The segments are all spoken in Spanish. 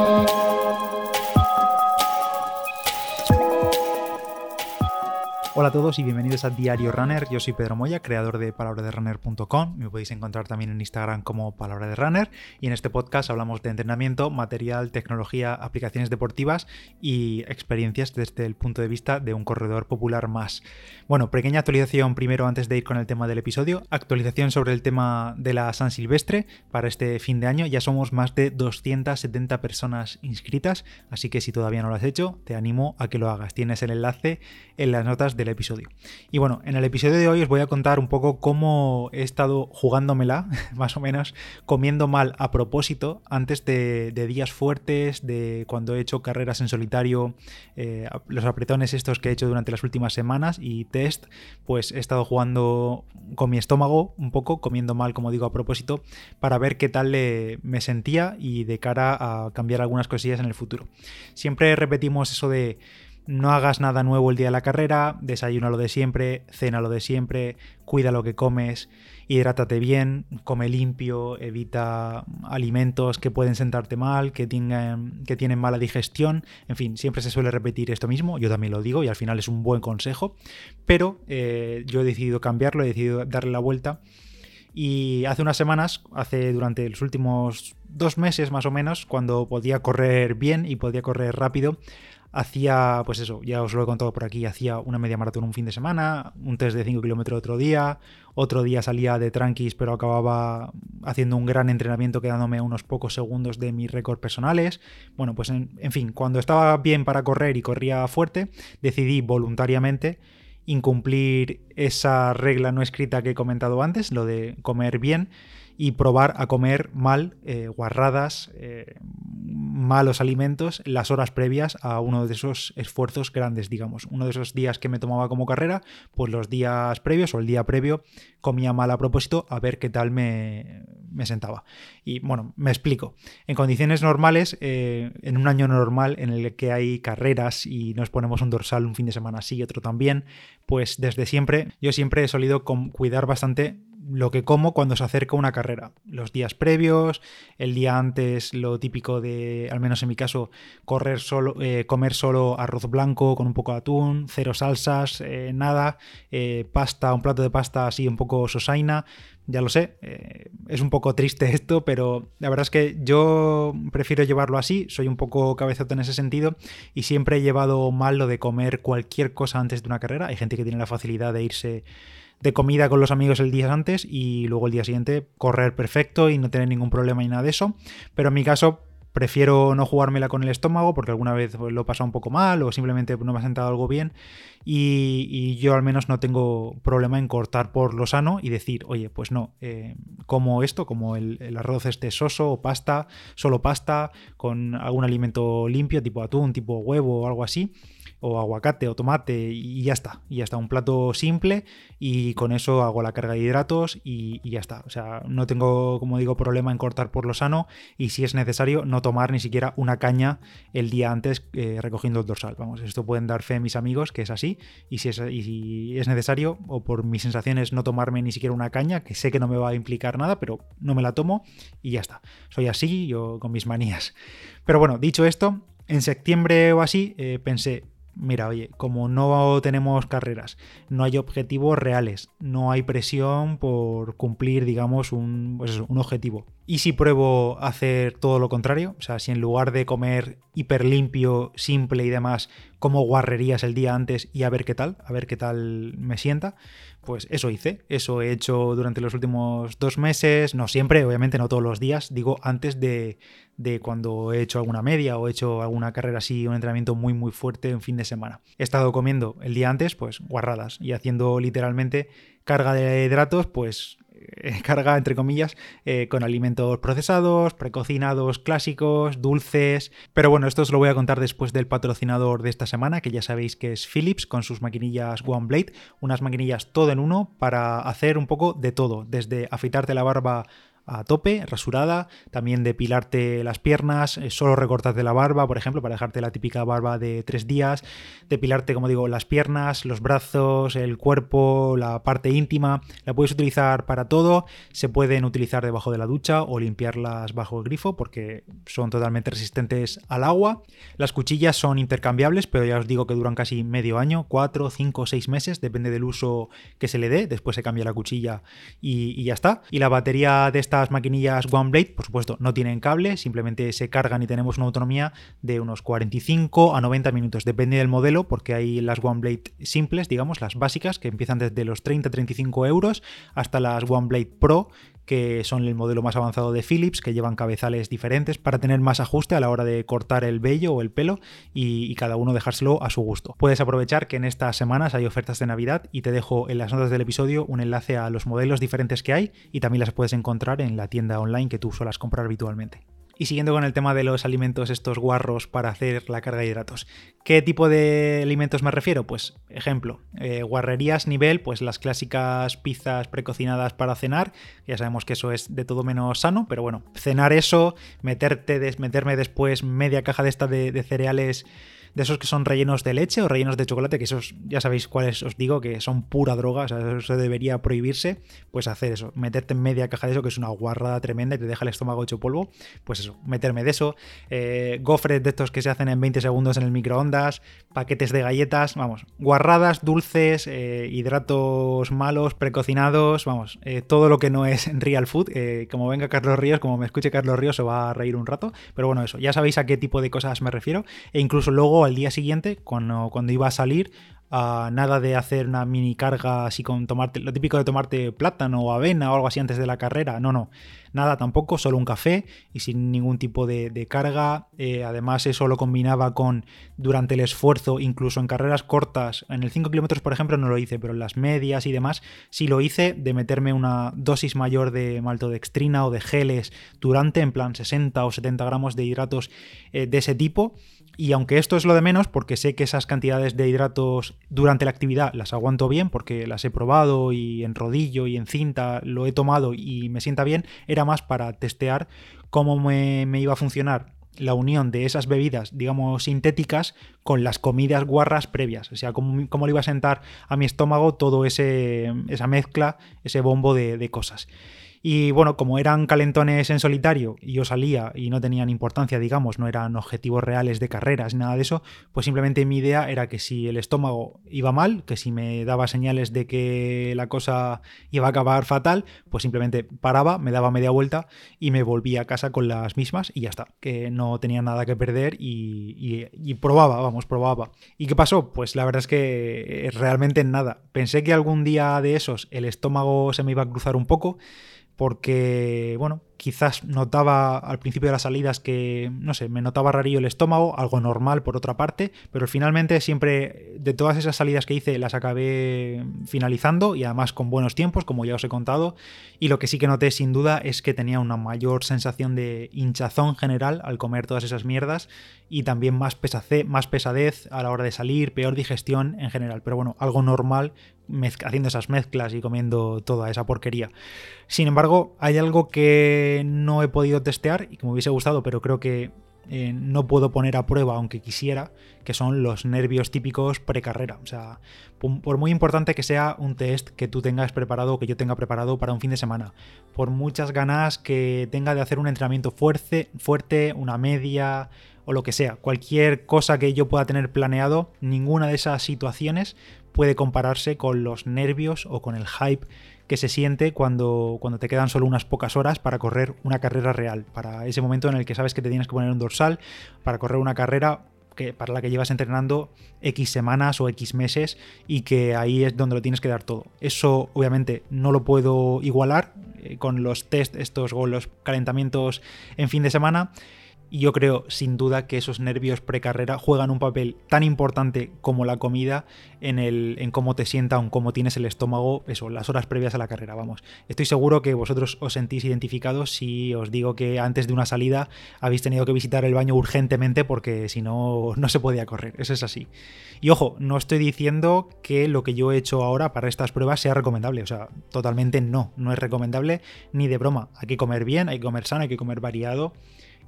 Música Hola a todos y bienvenidos a Diario Runner. Yo soy Pedro Moya, creador de palabraderunner.com. Me podéis encontrar también en Instagram como Palabra de Runner. Y en este podcast hablamos de entrenamiento, material, tecnología, aplicaciones deportivas y experiencias desde el punto de vista de un corredor popular más. Bueno, pequeña actualización primero antes de ir con el tema del episodio. Actualización sobre el tema de la San Silvestre para este fin de año. Ya somos más de 270 personas inscritas, así que si todavía no lo has hecho, te animo a que lo hagas. Tienes el enlace en las notas del episodio. Y bueno, en el episodio de hoy os voy a contar un poco cómo he estado jugándomela, más o menos, comiendo mal a propósito, antes de, días fuertes, de cuando he hecho carreras en solitario, eh, los apretones estos que he hecho durante las últimas semanas y test, pues he estado jugando con mi estómago un poco, comiendo mal, como digo, a propósito, para ver qué tal me sentía y de cara a cambiar algunas cosillas en el futuro. Siempre repetimos eso de no hagas nada nuevo el día de la carrera, desayuna lo de siempre, cena lo de siempre, cuida lo que comes, hidrátate bien, come limpio, evita alimentos que pueden sentarte mal, que, tengan, que tienen mala digestión, en fin, siempre se suele repetir esto mismo, yo también lo digo y al final es un buen consejo, pero eh, yo he decidido cambiarlo, he decidido darle la vuelta. Y hace unas semanas, hace durante los últimos dos meses más o menos, cuando podía correr bien y podía correr rápido, hacía, pues eso, ya os lo he contado por aquí, hacía una media maratón un fin de semana, un test de 5 kilómetros otro día, otro día salía de tranquis pero acababa haciendo un gran entrenamiento quedándome unos pocos segundos de mis récords personales. Bueno, pues en, en fin, cuando estaba bien para correr y corría fuerte, decidí voluntariamente incumplir esa regla no escrita que he comentado antes, lo de comer bien y probar a comer mal, eh, guarradas, eh, malos alimentos las horas previas a uno de esos esfuerzos grandes, digamos. Uno de esos días que me tomaba como carrera, pues los días previos o el día previo comía mal a propósito a ver qué tal me, sentaba. Y bueno, me explico. En condiciones normales, eh, en un año normal en el que hay carreras y nos ponemos un dorsal un fin de semana así y otro también, pues desde siempre, yo siempre he solido cuidar bastante lo que como cuando se acerca una carrera. Los días previos, el día antes, lo típico de, al menos en mi caso, correr solo, eh, comer solo arroz blanco con un poco de atún, cero salsas, eh, nada, eh, pasta, un plato de pasta así un poco sosaina. Ya lo sé, es un poco triste esto, pero la verdad es que yo prefiero llevarlo así, soy un poco cabezote en ese sentido y siempre he llevado mal lo de comer cualquier cosa antes de una carrera. Hay gente que tiene la facilidad de irse de comida con los amigos el día antes y luego el día siguiente correr perfecto y no tener ningún problema ni nada de eso. Pero en mi caso prefiero no jugármela con el estómago porque alguna vez lo he pasado un poco mal o simplemente no me ha sentado algo bien y, yo al menos no tengo problema en cortar por lo sano y decir, oye, pues no, eh, como esto, como el, el, arroz este soso o pasta, solo pasta con algún alimento limpio tipo atún, tipo huevo o algo así o aguacate o tomate y ya está. Y ya está, un plato simple y con eso hago la carga de hidratos y, ya está. O sea, no tengo, como digo, problema en cortar por lo sano y si es necesario no tomar ni siquiera una caña el día antes eh, recogiendo el dorsal. Vamos, esto pueden dar fe mis amigos que es así y si es, y es necesario o por mis sensaciones no tomarme ni siquiera una caña, que sé que no me va a implicar nada, pero no me la tomo y ya está. Soy así, yo con mis manías. Pero bueno, dicho esto, en septiembre o así eh, pensé, mira, oye, como no tenemos carreras, no hay objetivos reales, no hay presión por cumplir, digamos, un, pues un objetivo. ¿Y si pruebo hacer todo lo contrario? O sea, si en lugar de comer hiper limpio, simple y demás, como guarrerías el día antes y a ver qué tal, a ver qué tal me sienta, pues eso hice, eso he hecho durante los últimos dos meses, no siempre, obviamente no todos los días, digo antes de, de cuando he hecho alguna media o he hecho alguna carrera así, un entrenamiento muy muy fuerte en fin de semana. He estado comiendo el día antes, pues guarradas y haciendo literalmente carga de hidratos, pues carga, entre comillas, eh, con alimentos procesados, precocinados, clásicos, dulces. Pero bueno, esto os lo voy a contar después del patrocinador de esta semana, que ya sabéis que es Philips, con sus maquinillas One Blade, unas maquinillas todo en uno para hacer un poco de todo, desde afeitarte la barba a tope, rasurada, también depilarte las piernas, eh, solo recortarte la barba, por ejemplo, para dejarte la típica barba de tres días, depilarte, como digo, las piernas, los brazos, el cuerpo, la parte íntima, la puedes utilizar para todo, se pueden utilizar debajo de la ducha o limpiarlas bajo el grifo porque son totalmente resistentes al agua. Las cuchillas son intercambiables, pero ya os digo que duran casi medio año, cuatro, cinco, seis meses, depende del uso que se le dé, después se cambia la cuchilla y, ya está. Y la batería de estas maquinillas OneBlade, por supuesto, no tienen cable, simplemente se cargan y tenemos una autonomía de unos 45 a 90 minutos, depende del modelo, porque hay las OneBlade simples, digamos, las básicas, que empiezan desde los 30-35 euros hasta las OneBlade Pro, que son el modelo más avanzado de Philips, que llevan cabezales diferentes para tener más ajuste a la hora de cortar el vello o el pelo y, cada uno dejárselo a su gusto. Puedes aprovechar que en estas semanas hay ofertas de Navidad y te dejo en las notas del episodio un enlace a los modelos diferentes que hay y también las puedes encontrar en la tienda online que tú suelas comprar habitualmente. Y siguiendo con el tema de los alimentos, estos guarros para hacer la carga de hidratos. ¿Qué tipo de alimentos me refiero? Pues, ejemplo, eh, guarrerías nivel, pues las clásicas pizzas precocinadas para cenar. Ya sabemos que eso es de todo menos sano, pero bueno, cenar eso, meterte, meterme después media caja de esta de cereales de esos que son rellenos de leche o rellenos de chocolate, que esos ya sabéis cuáles os digo, que son pura droga, o sea, eso debería prohibirse, pues hacer eso, meterte en media caja de eso, que es una guarrada tremenda y te deja el estómago hecho polvo, pues eso, meterme de eso, eh, gofres de estos que se hacen en 20 segundos en el microondas, paquetes de galletas, vamos, guarradas, dulces, eh, hidratos malos, precocinados, vamos, eh, todo lo que no es real food, como venga Carlos Ríos, como me escuche Carlos Ríos, se va a reír un rato, pero bueno, eso, ya sabéis a qué tipo de cosas me refiero, e incluso luego al día siguiente, cuando, iba a salir, nada de hacer una mini carga así con tomarte, lo típico de tomarte plátano o avena o algo así antes de la carrera, no, no, nada tampoco, solo un café y sin ningún tipo de, carga, eh, además eso lo combinaba con durante el esfuerzo, incluso en carreras cortas, en el 5 kilómetros por ejemplo no lo hice, pero en las medias y demás sí lo hice de meterme una dosis mayor de maltodextrina o de geles durante en plan 60 o 70 gramos de hidratos eh, de ese tipo. Y aunque esto es lo de menos, porque sé que esas cantidades de hidratos durante la actividad las aguanto bien, porque las he probado y en rodillo y en cinta lo he tomado y me sienta bien, era más para testear cómo me, iba a funcionar la unión de esas bebidas, digamos, sintéticas con las comidas guarras previas. O sea, cómo, cómo le iba a sentar a mi estómago todo esa mezcla, ese bombo de cosas. Y bueno, como eran calentones en solitario y yo salía y no tenían importancia, digamos, no eran objetivos reales de carreras nada de eso, pues simplemente mi idea era que si el estómago iba mal, que si me daba señales de que la cosa iba a acabar fatal, pues simplemente paraba, me daba media vuelta y me volvía a casa con las mismas y ya está, que no tenía nada que perder y, y probaba, vamos, probaba. ¿Y qué pasó? Pues la verdad es que realmente nada. Pensé que algún día de esos el estómago se me iba a cruzar un poco porque, bueno, quizás notaba al principio de las salidas que, no sé, me notaba rarillo el estómago, algo normal por otra parte, pero finalmente siempre de todas esas salidas que hice las acabé finalizando y además con buenos tiempos, como ya os he contado, y lo que sí que noté sin duda es que tenía una mayor sensación de hinchazón general al comer todas esas mierdas y también más, más pesadez a la hora de salir, peor digestión en general, pero bueno, algo normal haciendo esas mezclas y comiendo toda esa porquería. Sin embargo, hay algo que no he podido testear y que me hubiese gustado, pero creo que eh, no puedo poner a prueba, aunque quisiera, que son los nervios típicos precarrera. O sea, por muy importante que sea un test que tú tengas preparado que yo tenga preparado para un fin de semana, por muchas ganas que tenga de hacer un entrenamiento fuerte, fuerte una media o lo que sea, cualquier cosa que yo pueda tener planeado, ninguna de esas situaciones puede compararse con los nervios o con el hype que se siente cuando, cuando te quedan solo unas pocas horas para correr una carrera real, para ese momento en el que sabes que te tienes que poner un dorsal, para correr una carrera que, para la que llevas entrenando X semanas o X meses y que ahí es donde lo tienes que dar todo. Eso obviamente no lo puedo igualar eh, con los test estos o los calentamientos en fin de semana Y yo creo, sin duda, que esos nervios precarrera juegan un papel tan importante como la comida en, el, en cómo te sienta o en cómo tienes el estómago, eso, las horas previas a la carrera, vamos. Estoy seguro que vosotros os sentís identificados si os digo que antes de una salida habéis tenido que visitar el baño urgentemente porque si no, no se podía correr. Eso es así. Y ojo, no estoy diciendo que lo que yo he hecho ahora para estas pruebas sea recomendable. O sea, totalmente no. No es recomendable ni de broma. Hay que comer bien, hay que comer sano, hay que comer variado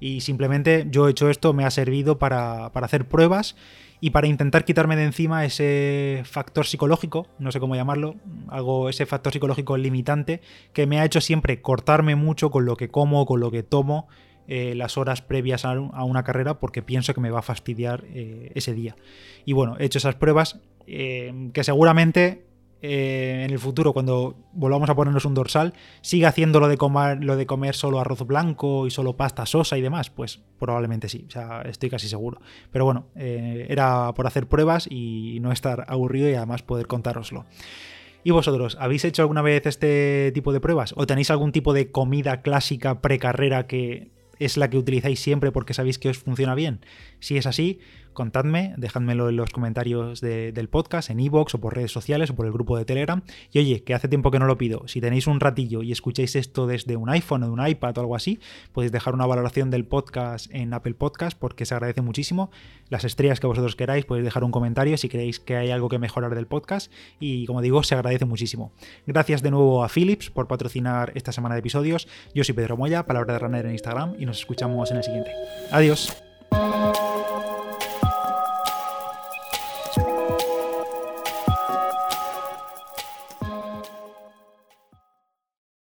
y simplemente yo he hecho esto, me ha servido para, hacer pruebas y para intentar quitarme de encima ese factor psicológico, no sé cómo llamarlo, algo, ese factor psicológico limitante que me ha hecho siempre cortarme mucho con lo que como, con lo que tomo eh, las horas previas a, una carrera porque pienso que me va a fastidiar eh, ese día. Y bueno, he hecho esas pruebas eh, que seguramente eh, en el futuro, cuando volvamos a ponernos un dorsal, siga haciendo lo de, comer, lo de comer solo arroz blanco y solo pasta sosa y demás? Pues probablemente sí, o sea, estoy casi seguro. Pero bueno, eh, era por hacer pruebas y no estar aburrido y además poder contároslo. ¿Y vosotros, habéis hecho alguna vez este tipo de pruebas? ¿O tenéis algún tipo de comida clásica precarrera que es la que utilizáis siempre porque sabéis que os funciona bien? Si es así, contadme, dejádmelo en los comentarios del podcast, en iVoox o por redes sociales o por el grupo de Telegram. Y oye, que hace tiempo que no lo pido, si tenéis un ratillo y escucháis esto desde un iPhone o de un iPad o algo así, podéis dejar una valoración del podcast en Apple Podcast porque se agradece muchísimo. Las estrellas que vosotros queráis, podéis dejar un comentario si creéis que hay algo que mejorar del podcast y como digo, se agradece muchísimo. Gracias de nuevo a Philips por patrocinar esta semana de episodios. Yo soy Pedro Moya, palabra de runner en Instagram y nos escuchamos en el siguiente. Adiós.